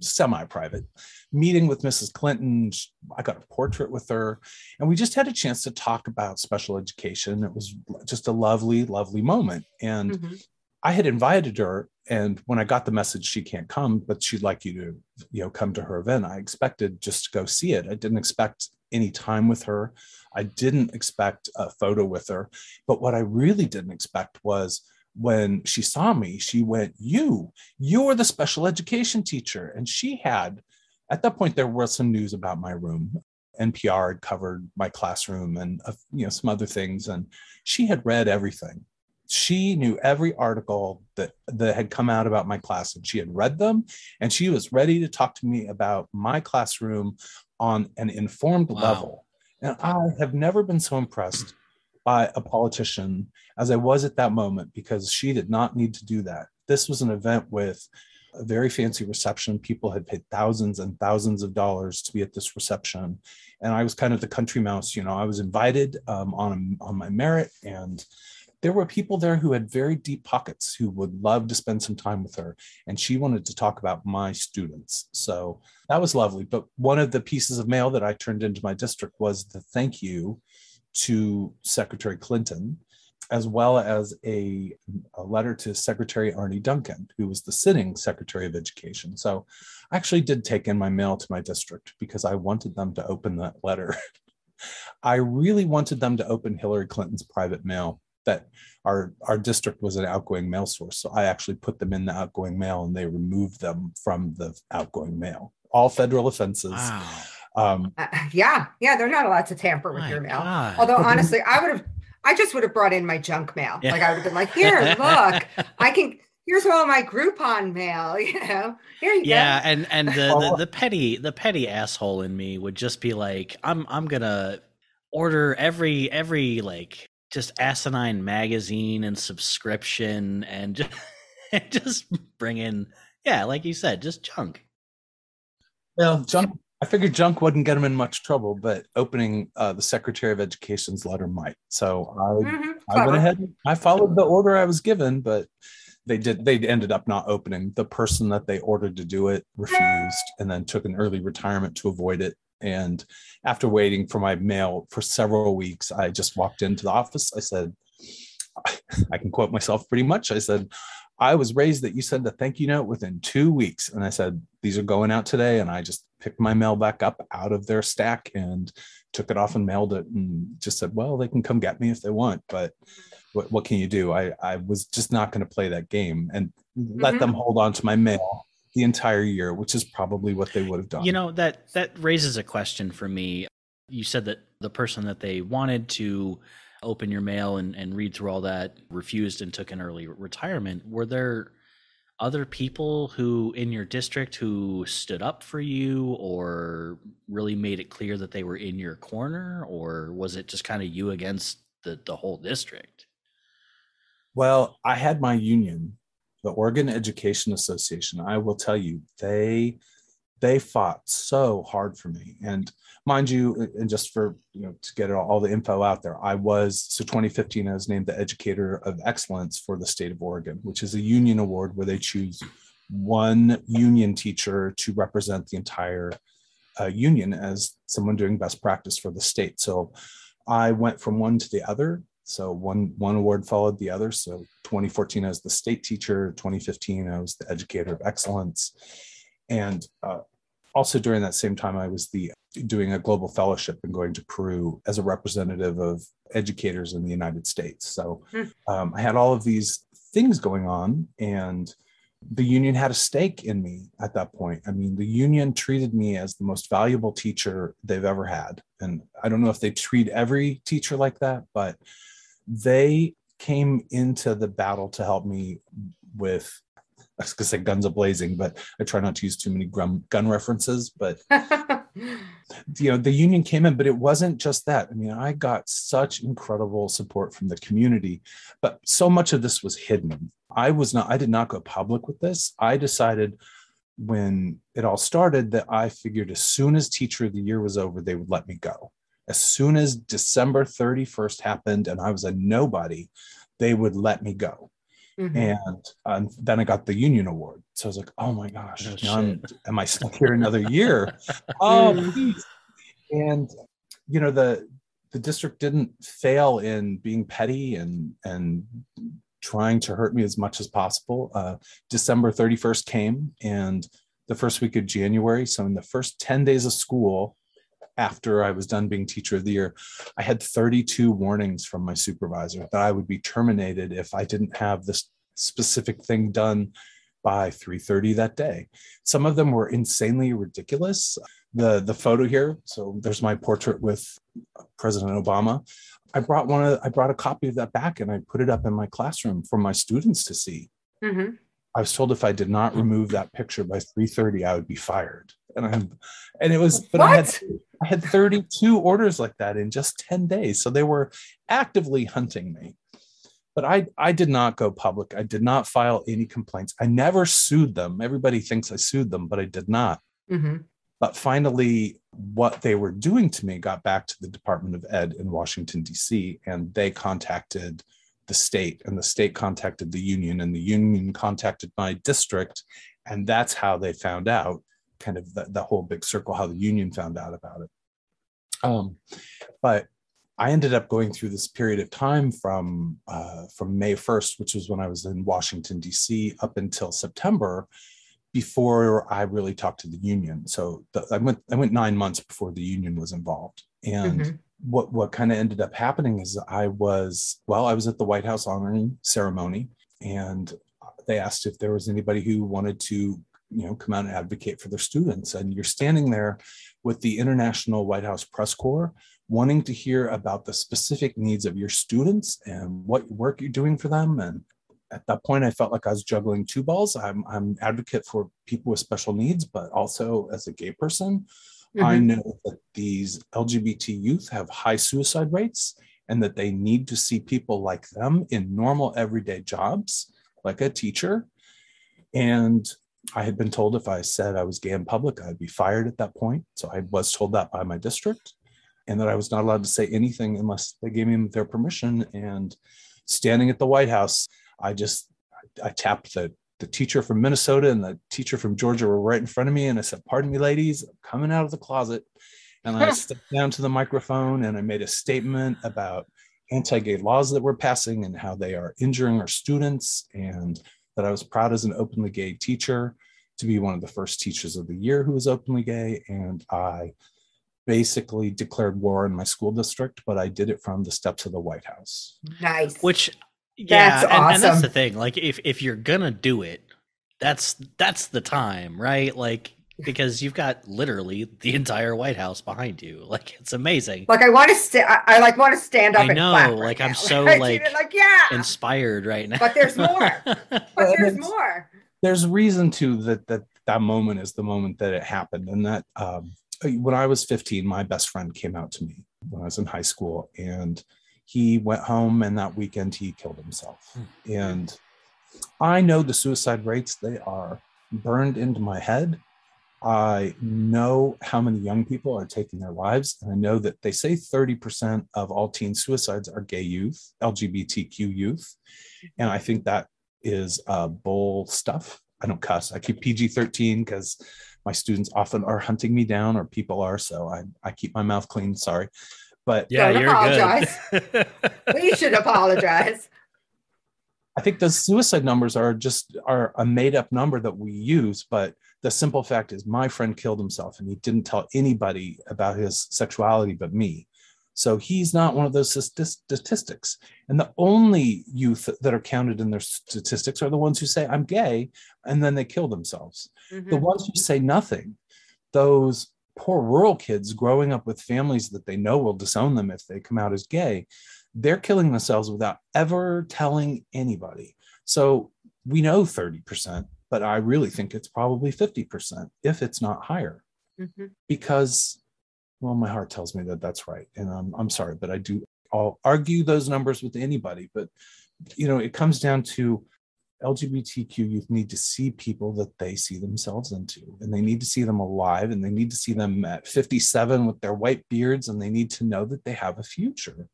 semi-private meeting with Mrs. Clinton. I got a portrait with her, and we just had a chance to talk about special education. It was just a lovely, lovely moment. And mm-hmm. I had invited her, and when I got the message she can't come, but she'd like you to, you know, come to her event, I expected just to go see it. I didn't expect any time with her. I didn't expect a photo with her. But what I really didn't expect was when she saw me, she went, You, you're the special education teacher. And she had, at that point, there was some news about my room. NPR had covered my classroom and uh, you know some other things, and she had read everything. She knew every article that that had come out about my class, and she had read them, and she was ready to talk to me about my classroom on an informed wow. level. And I have never been so impressed by a politician as I was at that moment because she did not need to do that. This was an event with a very fancy reception. People had paid thousands and thousands of dollars to be at this reception. And I was kind of the country mouse, you know, I was invited um, on, on my merit. And there were people there who had very deep pockets who would love to spend some time with her. And she wanted to talk about my students. So that was lovely. But one of the pieces of mail that I turned into my district was the thank you to Secretary Clinton as well as a, a, letter to Secretary Arne Duncan, who was the sitting Secretary of Education. So I actually did take in my mail to my district because I wanted them to open that letter. I really wanted them to open Hillary Clinton's private mail that our, our district was an outgoing mail source. So I actually put them in the outgoing mail and they removed them from the outgoing mail. All federal offenses. Wow. Um, uh, yeah, yeah, they're not allowed to tamper with your mail. God. Although honestly, I would have I just would have brought in my junk mail. Yeah. Like I would have been like, here, look, I can here's all my Groupon mail, you know. Here you yeah, go. and and the, the, the petty the petty asshole in me would just be like, I'm I'm gonna order every every like just asinine magazine and subscription and just, and just bring in yeah, like you said, just junk. Well, junk I figured junk wouldn't get him in much trouble, but opening uh, the Secretary of Education's letter might. So I, mm-hmm. I went ahead. I followed the order I was given, but they did. They ended up not opening. The person that they ordered to do it refused, and then took an early retirement to avoid it. And after waiting for my mail for several weeks, I just walked into the office. I said, I can quote myself pretty much. I said, I was raised that you send a thank you note within two weeks. And I said, these are going out today. And I just picked my mail back up out of their stack and took it off and mailed it and just said, well, they can come get me if they want. But what, what can you do? I, I was just not going to play that game and mm-hmm. let them hold on to my mail the entire year, which is probably what they would have done. You know, that that raises a question for me. You said that the person that they wanted to open your mail and, and read through all that, refused and took an early retirement. Were there other people who in your district who stood up for you or really made it clear that they were in your corner? Or was it just kind of you against the, the whole district? Well i had my union the oregon education association. I will tell you they they fought so hard for me. And mind you and just for you know to get all, the info out there i was so 2015 i was named the educator of excellence for the state of oregon which is a union award where they choose one union teacher to represent the entire uh, union as someone doing best practice for the state. So i went from one to the other. So one one award followed the other. So 2014 i was the state teacher. 2015 i was the educator of excellence. And uh, also during that same time, I was the doing a global fellowship and going to Peru as a representative of educators in the United States. So hmm. um, I had all of these things going on, and the union had a stake in me at that point. I mean, the union treated me as the most valuable teacher they've ever had. And I don't know if they treat every teacher like that, but they came into the battle to help me with I was gonna say guns a blazing, but I try not to use too many gun, gun references. But you know, the union came in, but it wasn't just that. I mean, I got such incredible support from the community, but so much of this was hidden. I was not. I did not go public with this. I decided when it all started that I figured as soon as Teacher of the Year was over, they would let me go. As soon as December 31st happened and I was a nobody, they would let me go Mm-hmm. And um, then I got the union award. So I was like, oh my gosh, oh, am I stuck here another year? oh, mm. please. And, you know, the, the district didn't fail in being petty and, and trying to hurt me as much as possible. Uh, December 31st came and the first week of January. So in the first 10 days of school, after I was done being teacher of the year, I had 32 warnings from my supervisor that I would be terminated if I didn't have this specific thing done by 3:30 that day. Some of them were insanely ridiculous. The the photo here, so there's my portrait with President Obama. I brought one of, I brought a copy of that back and I put it up in my classroom for my students to see. Mm-hmm. I was told if I did not remove that picture by 3:30, I would be fired. And I and it was but what? I had I had 32 orders like that in just 10 days. So they were actively hunting me. But I, I did not go public. I did not file any complaints. I never sued them. Everybody thinks I sued them, but I did not. Mm-hmm. But finally, what they were doing to me got back to the Department of Ed in Washington, D.C., and they contacted the state, and the state contacted the union, and the union contacted my district. And that's how they found out kind of the, the whole big circle how the union found out about it. Um, but I ended up going through this period of time from uh, from May 1st, which was when I was in Washington D.C., up until September, before I really talked to the union. So the, I went I went nine months before the union was involved, and mm-hmm. what what kind of ended up happening is I was well, I was at the White House honoring ceremony, and they asked if there was anybody who wanted to you know come out and advocate for their students. And you're standing there with the international white house press corps wanting to hear about the specific needs of your students and what work you're doing for them. And at that point i felt like i was juggling two balls. I'm i'm advocate for people with special needs but also as a gay person mm-hmm. i know that these lgbt youth have high suicide rates and that they need to see people like them in normal everyday jobs like a teacher. And I had been told if I said I was gay in public, I'd be fired at that point. So I was told that by my district and that I was not allowed to say anything unless they gave me their permission. And standing at the White House, I just, I tapped the, the teacher from Minnesota and the teacher from Georgia were right in front of me. And I said, pardon me, ladies, I'm coming out of the closet. And I stepped down to the microphone and I made a statement about anti-gay laws that we're passing and how they are injuring our students and that I was proud as an openly gay teacher to be one of the first teachers of the year who was openly gay. And I basically declared war in my school district, but I did it from the steps of the White House. Nice. Which yeah, that's and, awesome. and that's the thing. Like if if you're gonna do it, that's that's the time, right? Like because you've got literally the entire White House behind you. Like it's amazing. Like I want to st- I, I, like want to stand up. I know. Right like now. I'm so like, like yeah, inspired right now. But there's more. but there's more. There's reason to that that that moment is the moment that it happened, and that um, when I was 15, my best friend came out to me when I was in high school, and he went home, and that weekend he killed himself. Mm-hmm. And I know the suicide rates; they are burned into my head I know how many young people are taking their lives. And I know that they say 30% of all teen suicides are gay youth, LGBTQ youth. And I think that is uh, bull stuff. I don't cuss. I keep PG 13 because my students often are hunting me down or people are. So I, I keep my mouth clean. Sorry. But yeah, you're apologize. good. we should apologize. I think the suicide numbers are just are a made up number that we use, but the simple fact is my friend killed himself and he didn't tell anybody about his sexuality but me. So he's not one of those statistics. And the only youth that are counted in their statistics are the ones who say, I'm gay, and then they kill themselves. Mm-hmm. The ones who say nothing, those poor rural kids growing up with families that they know will disown them if they come out as gay, they're killing themselves without ever telling anybody. So we know 30%, but I really think it's probably 50% if it's not higher. Mm-hmm. Because well, my heart tells me that that's right. And I'm, I'm sorry, but I do, I'll argue those numbers with anybody. But, you know, it comes down to LGBTQ youth need to see people that they see themselves into, and they need to see them alive, and they need to see them at 57 with their white beards, and they need to know that they have a future.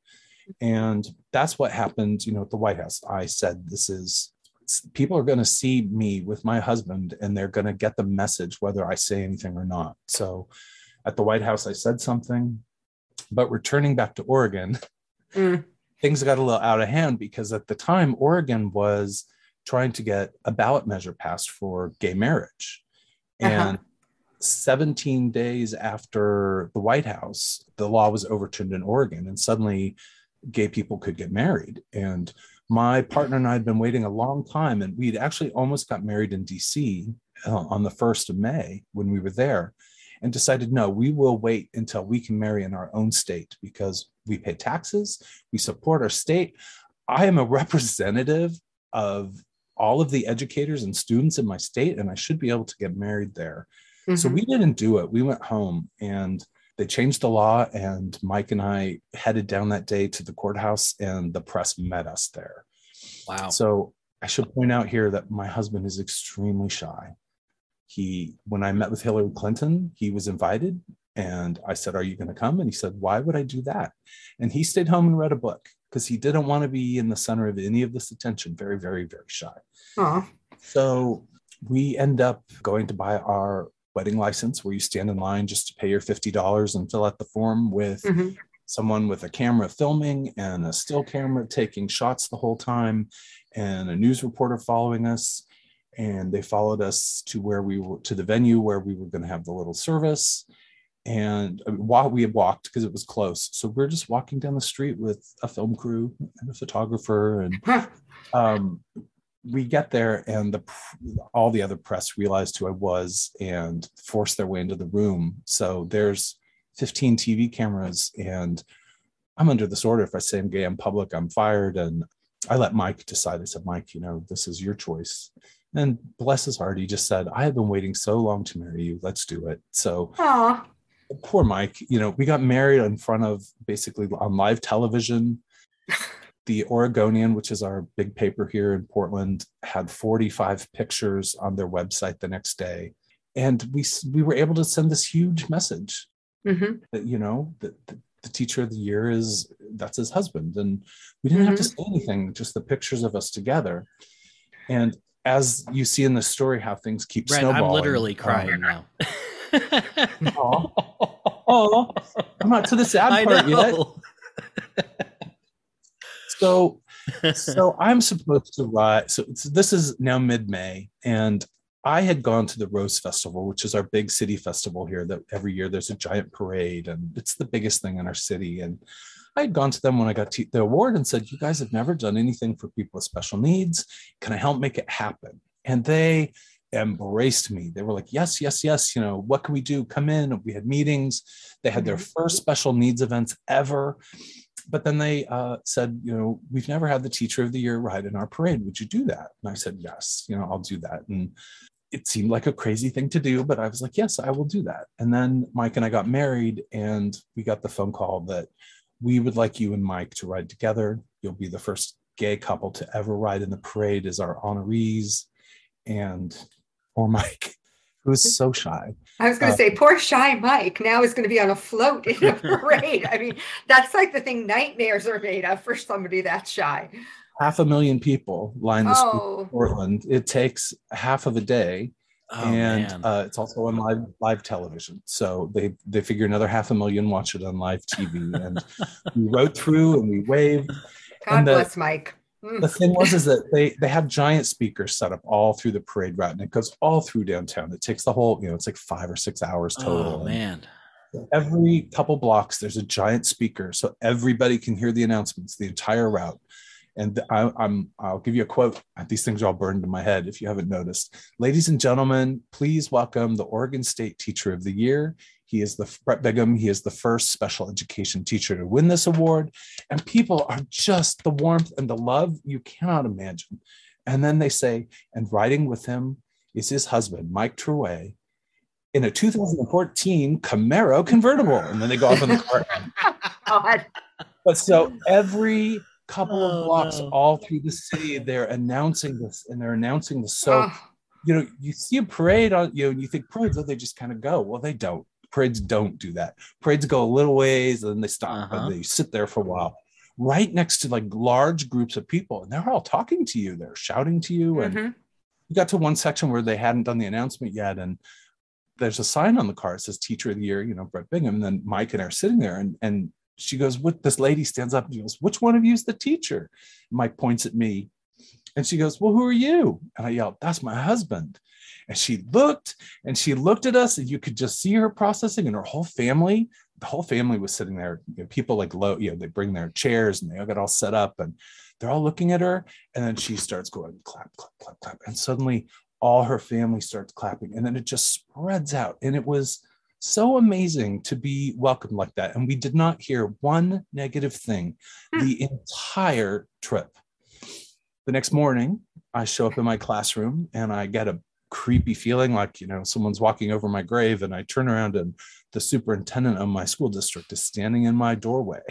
And that's what happened, you know, at the White House. I said, this is people are going to see me with my husband and they're going to get the message whether I say anything or not. So at the White House, I said something, but returning back to Oregon, mm. things got a little out of hand because at the time, Oregon was trying to get a ballot measure passed for gay marriage. Uh-huh. And 17 days after the White House, the law was overturned in Oregon, and suddenly gay people could get married. And my partner and I had been waiting a long time, and we'd actually almost got married in DC uh, on the 1st of May when we were there and decided no, we will wait until we can marry in our own state because we pay taxes, we support our state. I am a representative of all of the educators and students in my state, and I should be able to get married there. Mm-hmm. So we didn't do it. We went home and they changed the law, and Mike and I headed down that day to the courthouse, and the press met us there. Wow. So I should point out here that my husband is extremely shy he when i met with hillary clinton he was invited and i said are you going to come and he said why would i do that and he stayed home and read a book because he didn't want to be in the center of any of this attention very very very shy Aww. so we end up going to buy our wedding license where you stand in line just to pay your $50 and fill out the form with mm-hmm. someone with a camera filming and a still camera taking shots the whole time and a news reporter following us. And they followed us to where we were to the venue where we were going to have the little service. And while we had walked because it was close. So we're just walking down the street with a film crew and a photographer and um, we get there and the all the other press realized who i was and forced their way into the room so there's 15 tv cameras and i'm under this order if i say i'm gay in public i'm fired and i let mike decide i said mike you know this is your choice and bless his heart, he just said, I have been waiting so long to marry you. Let's do it. So Aww. poor Mike, you know, we got married in front of basically on live television. the Oregonian, which is our big paper here in Portland, had 45 pictures on their website the next day. And we we were able to send this huge message mm-hmm. that, you know, that, the teacher of the year is that's his husband. And we didn't mm-hmm. have to mm-hmm. say anything, just the pictures of us together. And as you see in the story how things keep Brent, snowballing. I'm literally crying um, now. oh, oh, I'm not to the sad part yet. So, so I'm supposed to ride. So this is now mid-May, and I had gone to the Rose Festival, which is our big city festival here. That every year there's a giant parade, and it's the biggest thing in our city. And I had gone to them when I got the award and said, You guys have never done anything for people with special needs. Can I help make it happen? And they embraced me. They were like, Yes, yes, yes. You know, what can we do? Come in. We had meetings. They had their mm-hmm. first special needs events ever. But then they uh, said, You know, we've never had the teacher of the year ride in our parade. Would you do that? And I said, Yes, you know, I'll do that. And it seemed like a crazy thing to do, but I was like, yes, I will do that. And then Mike and I got married, and we got the phone call that we would like you and Mike to ride together. You'll be the first gay couple to ever ride in the parade as our honorees. And or Mike, who's so shy. I was going to uh, say, poor shy Mike now is going to be on a float in a parade. I mean, that's like the thing nightmares are made of for somebody that shy. Half a million people line the oh. Portland. It takes half of a day Oh, and uh, it's also on live live television. So they they figure another half a million watch it on live TV. And we rode through and we waved. God the, bless Mike. The thing was is that they they have giant speakers set up all through the parade route, and it goes all through downtown. It takes the whole you know it's like five or six hours oh, total. Oh man. every couple blocks, there's a giant speaker, so everybody can hear the announcements the entire route. And I, am I'll give you a quote. Uh, these things are all burned in my head if you haven't noticed. Ladies and gentlemen, please welcome the Oregon State Teacher of the Year. He is the Brett Bigham. He is the first special education teacher to win this award. And people are just the warmth and the love you cannot imagine. And then they say, and riding with him is his husband, Mike Truay, in a 2014 Camaro convertible. And then they go off in the car. Oh, God. But so every couple of oh, blocks no. all through the city, they're announcing this and they're announcing this. So, oh. you know, you see a parade on, you know, and you think parades, oh, they just kind of go. Well, they don't. Parades don't do that. Parades go a little ways and then they stop uh-huh. and they sit there for a while right next to like large groups of people and they're all talking to you they're shouting to you and mm-hmm. you got to one section where they hadn't done the announcement yet and there's a sign on the car that says teacher of the year you know brett bigham and then mike and I are sitting there and and she goes what this lady stands up and she goes which one of you is the teacher and mike points at me and she goes well who are you and i yell that's my husband and she looked and she looked at us and you could just see her processing and her whole family the whole family was sitting there. You know, people like low, you know, they bring their chairs and they all get all set up and they're all looking at her. And then she starts going clap, clap, clap, clap. And suddenly all her family starts clapping. And then it just spreads out. And it was so amazing to be welcomed like that. And we did not hear one negative thing hmm. the entire trip. The next morning, I show up in my classroom and I get a creepy feeling like, you know, someone's walking over my grave. And I turn around and the superintendent of my school district is standing in my doorway.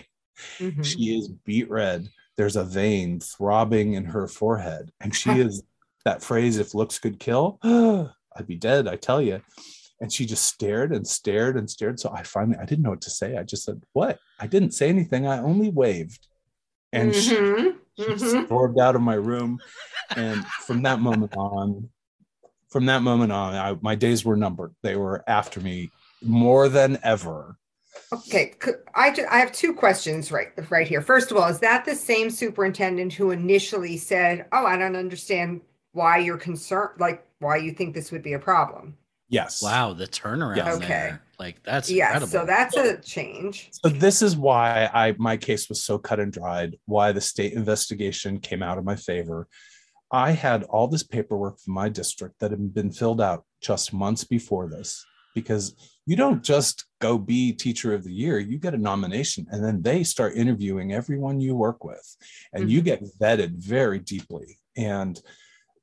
Mm-hmm. She is beet red. There's a vein throbbing in her forehead. And she is that phrase, if looks could kill, I'd be dead, I tell you. And she just stared and stared and stared. So I finally, I didn't know what to say. I just said, What? I didn't say anything. I only waved. And mm-hmm. she, she mm-hmm. stormed out of my room. And from that moment on, from that moment on, I, my days were numbered. They were after me more than ever. Okay, I, I have two questions right right here. First of all, is that the same superintendent who initially said, "Oh, I don't understand why you're concerned, like why you think this would be a problem"? Yes. Wow, the turnaround yes. okay. there. Like that's yeah, incredible. so that's a change. So this is why I my case was so cut and dried, why the state investigation came out in my favor. I had all this paperwork from my district that had been filled out just months before this because you don't just go be teacher of the year you get a nomination and then they start interviewing everyone you work with and mm-hmm. you get vetted very deeply and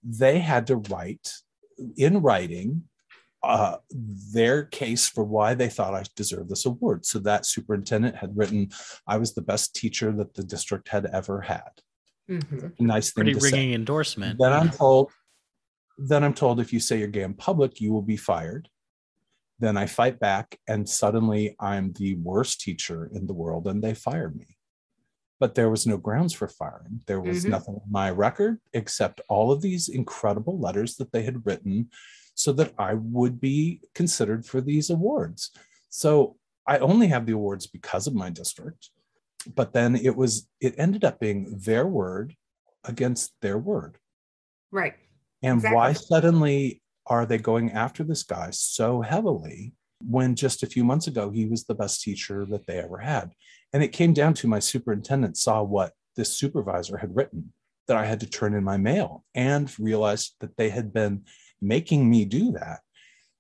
they had to write in writing uh, their case for why they thought I deserved this award. So that superintendent had written, "I was the best teacher that the district had ever had." Mm-hmm. Nice thing. Pretty ringing say. endorsement. Then I'm told. Then I'm told if you say you're gay in public, you will be fired then I fight back, and suddenly I'm the worst teacher in the world, and they fire me. But there was no grounds for firing. There was mm-hmm. nothing on my record except all of these incredible letters that they had written so that I would be considered for these awards. So I only have the awards because of my district. But then it was, it ended up being their word against their word. Right. And exactly. why suddenly are they going after this guy so heavily when just a few months ago he was the best teacher that they ever had? And it came down to my superintendent saw what this supervisor had written that I had to turn in my mail and realized that they had been making me do that.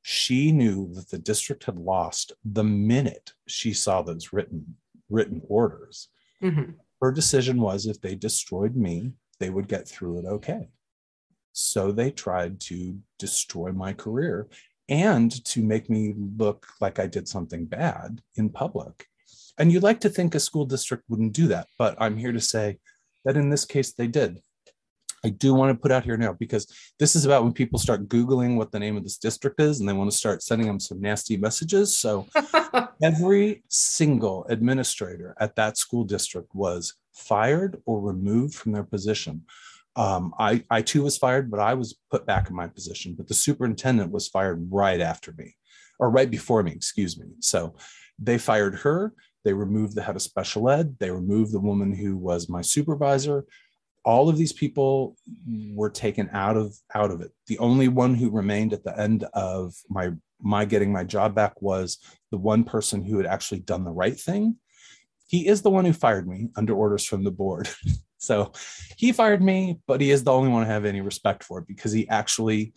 She knew that the district had lost the minute she saw those written written orders. Mm-hmm. Her decision was if they destroyed me, they would get through it okay. So they tried to destroy my career and to make me look like I did something bad in public. And you'd like to think a school district wouldn't do that, but I'm here to say that in this case they did. I do want to put out here now because this is about when people start Googling what the name of this district is and they want to start sending them some nasty messages. So every single administrator at that school district was fired or removed from their position. Um, I, I too was fired, but I was put back in my position. But the superintendent was fired right after me, or right before me, excuse me. So they fired her. They removed the head of special ed. They removed the woman who was my supervisor. All of these people were taken out of out of it. The only one who remained at the end of my my getting my job back was the one person who had actually done the right thing. He is the one who fired me under orders from the board. so he fired me, but he is the only one I have any respect for because he actually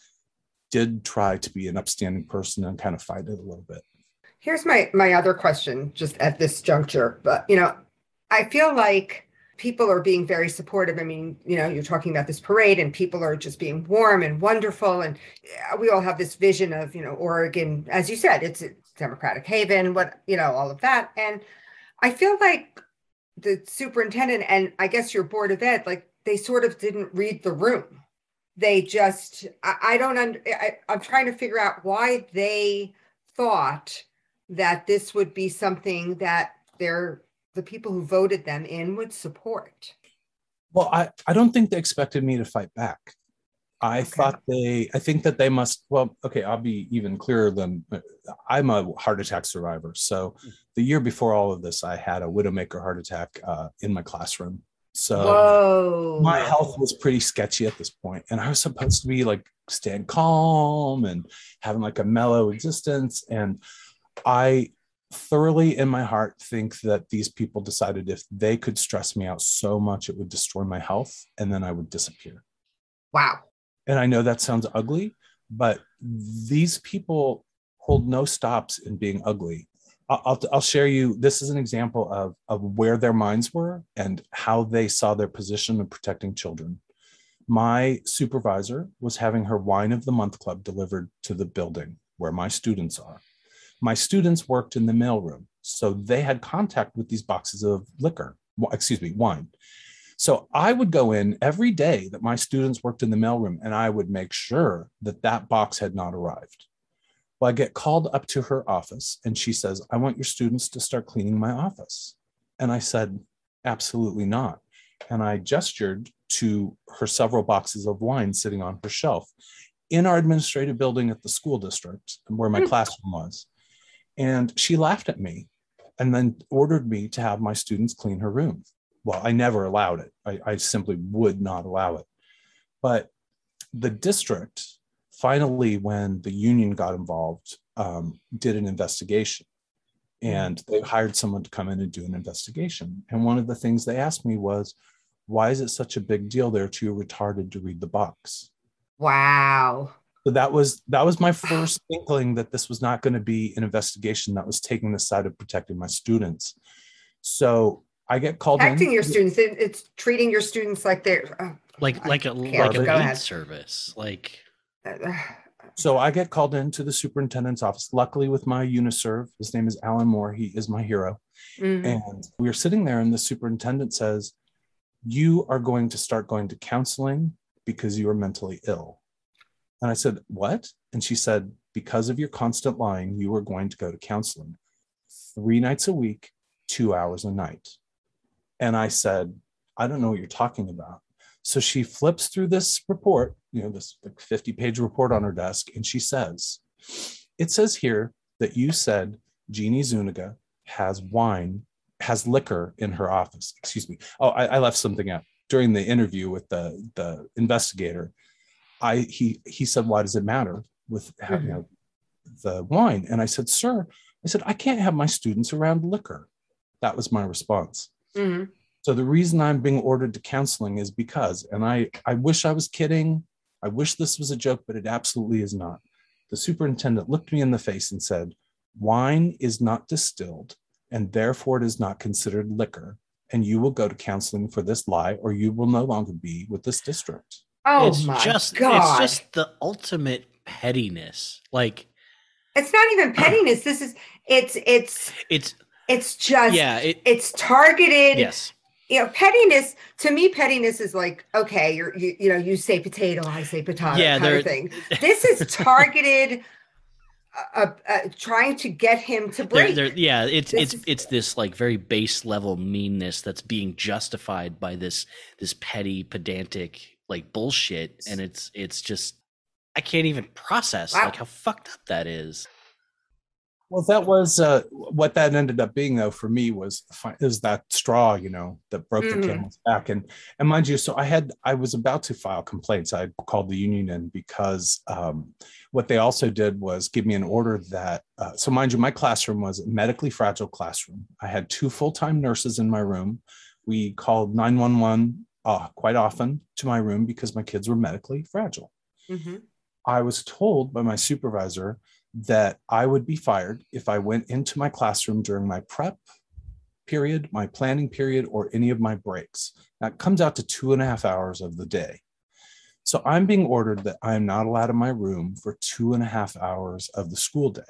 did try to be an upstanding person and kind of fight it a little bit. Here's my my other question just at this juncture, but you know, I feel like people are being very supportive. I mean, you know, you're talking about this parade and people are just being warm and wonderful. And we all have this vision of, you know, Oregon, as you said, it's a democratic haven, what, you know, all of that. And I feel like the superintendent and I guess your board of ed, like they sort of didn't read the room. They just, I, I don't, I, I'm trying to figure out why they thought that this would be something that they're the people who voted them in would support. Well, I, I don't think they expected me to fight back. I okay. thought they, I think that they must, well, okay, I'll be even clearer than I'm a heart attack survivor. So the year before all of this, I had a widowmaker heart attack uh, in my classroom. So Whoa. my health was pretty sketchy at this point, And I was supposed to be like staying calm and having like a mellow existence. And I thoroughly in my heart think that these people decided if they could stress me out so much it would destroy my health and then I would disappear. Wow. And I know that sounds ugly, but these people hold no stops in being ugly. I'll, I'll share you this is an example of, of where their minds were and how they saw their position of protecting children. My supervisor was having her wine of the month club delivered to the building where my students are my students worked in the mailroom, so they had contact with these boxes of liquor, excuse me, wine. So I would go in every day that my students worked in the mailroom and I would make sure that that box had not arrived. Well, I get called up to her office and she says, I want your students to start cleaning my office. And I said, absolutely not. And I gestured to her several boxes of wine sitting on her shelf in our administrative building at the school district where my hmm. classroom was. And she laughed at me and then ordered me to have my students clean her room. Well, I never allowed it. I, I simply would not allow it. But the district finally, when the union got involved, um, did an investigation and they hired someone to come in and do an investigation. And one of the things they asked me was, why is it such a big deal they're too retarded to read the box? Wow so that was that was my first inkling that this was not going to be an investigation that was taking the side of protecting my students. So i get called protecting in. your students it's treating your students like they're uh, like like a like a lead service like so i get called into the superintendent's office. Luckily with my uniserv his name is alan moore he is my hero. Mm-hmm. and we are sitting there and the superintendent says you are going to start going to counseling because you are mentally ill and I said, What? And she said, Because of your constant lying, you are going to go to counseling three nights a week, two hours a night. And I said, I don't know what you're talking about. So she flips through this report, you know, this 50 page report on her desk, and she says, It says here that you said Jeannie Zuniga has wine, has liquor in her office. Excuse me. Oh, I, I left something out during the interview with the, the investigator. I he he said, why does it matter with having mm-hmm. the wine? And I said, sir, I said I can't have my students around liquor. That was my response. Mm-hmm. So the reason I'm being ordered to counseling is because, and I I wish I was kidding. I wish this was a joke, but it absolutely is not. The superintendent looked me in the face and said, Wine is not distilled, and therefore it is not considered liquor. And you will go to counseling for this lie, or you will no longer be with this district. Oh it's my just God. it's just the ultimate pettiness. Like it's not even pettiness. This is it's it's it's it's just yeah, it, it's targeted. Yes. You know, pettiness to me, pettiness is like okay, you're you, you know, you say potato, I say potato, yeah, kind of thing. This is targeted. Uh, uh, trying to get him to break. They're, they're, yeah, it's this it's is, it's this like very base level meanness that's being justified by this this petty pedantic like bullshit and it's it's just I can't even process wow. like how fucked up that is. Well, that was uh, what that ended up being, though, for me was is that straw, you know, that broke mm-hmm. the camel's back. And and mind you, so I had I was about to file complaints. I called the union in because um, what they also did was give me an order that. Uh, so mind you, my classroom was a medically fragile classroom. I had two full time nurses in my room. We called nine one one uh, quite often to my room because my kids were medically fragile. Mm-hmm. I was told by my supervisor that I would be fired if I went into my classroom during my prep period, my planning period, or any of my breaks. That comes out to two and a half hours of the day. So I'm being ordered that I am not allowed in my room for two and a half hours of the school day.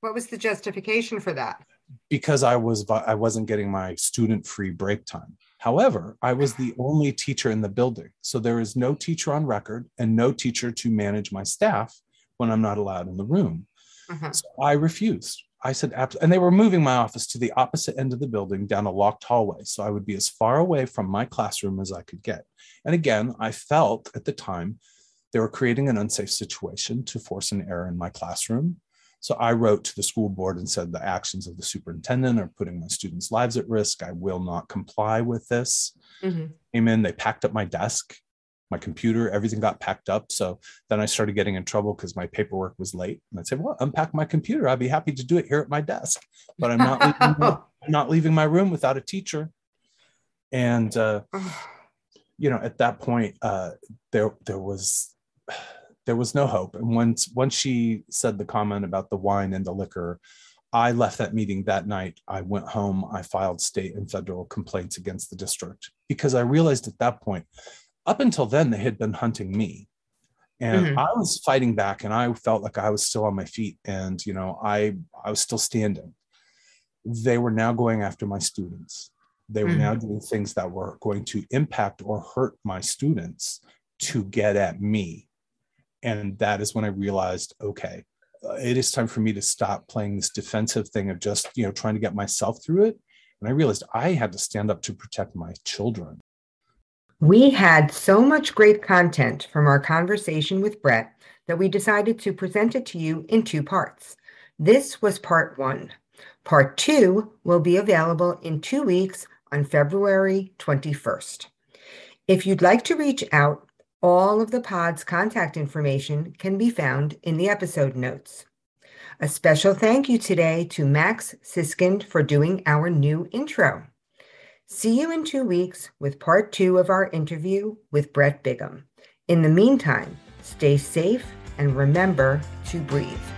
What was the justification for that? Because I was I wasn't getting my student free break time. However, I was the only teacher in the building. So there is no teacher on record and no teacher to manage my staff when I'm not allowed in the room. Uh-huh. So I refused. I said, and they were moving my office to the opposite end of the building down a locked hallway. So I would be as far away from my classroom as I could get. And again, I felt at the time they were creating an unsafe situation to force an error in my classroom. So I wrote to the school board and said the actions of the superintendent are putting my students' lives at risk. I will not comply with this. Mm-hmm. Came in, they packed up my desk my computer, everything got packed up. So then I started getting in trouble because my paperwork was late. And I'd say, well, unpack my computer. I'd be happy to do it here at my desk, but I'm not leaving, my, I'm not leaving my room without a teacher. And, uh, you know, at that point, uh, there, there was, there was no hope. And once, once she said the comment about the wine and the liquor, I left that meeting that night. I went home. I filed state and federal complaints against the district because I realized at that point up until then they had been hunting me and mm-hmm. i was fighting back and i felt like i was still on my feet and you know i i was still standing they were now going after my students they were mm-hmm. now doing things that were going to impact or hurt my students to get at me and that is when i realized okay uh, it is time for me to stop playing this defensive thing of just you know trying to get myself through it and i realized i had to stand up to protect my children we had so much great content from our conversation with Brett that we decided to present it to you in two parts. This was part one. Part two will be available in two weeks on February 21st. If you'd like to reach out, all of the pod's contact information can be found in the episode notes. A special thank you today to Max Siskind for doing our new intro. See you in two weeks with part two of our interview with Brett Bigham. In the meantime, stay safe and remember to breathe.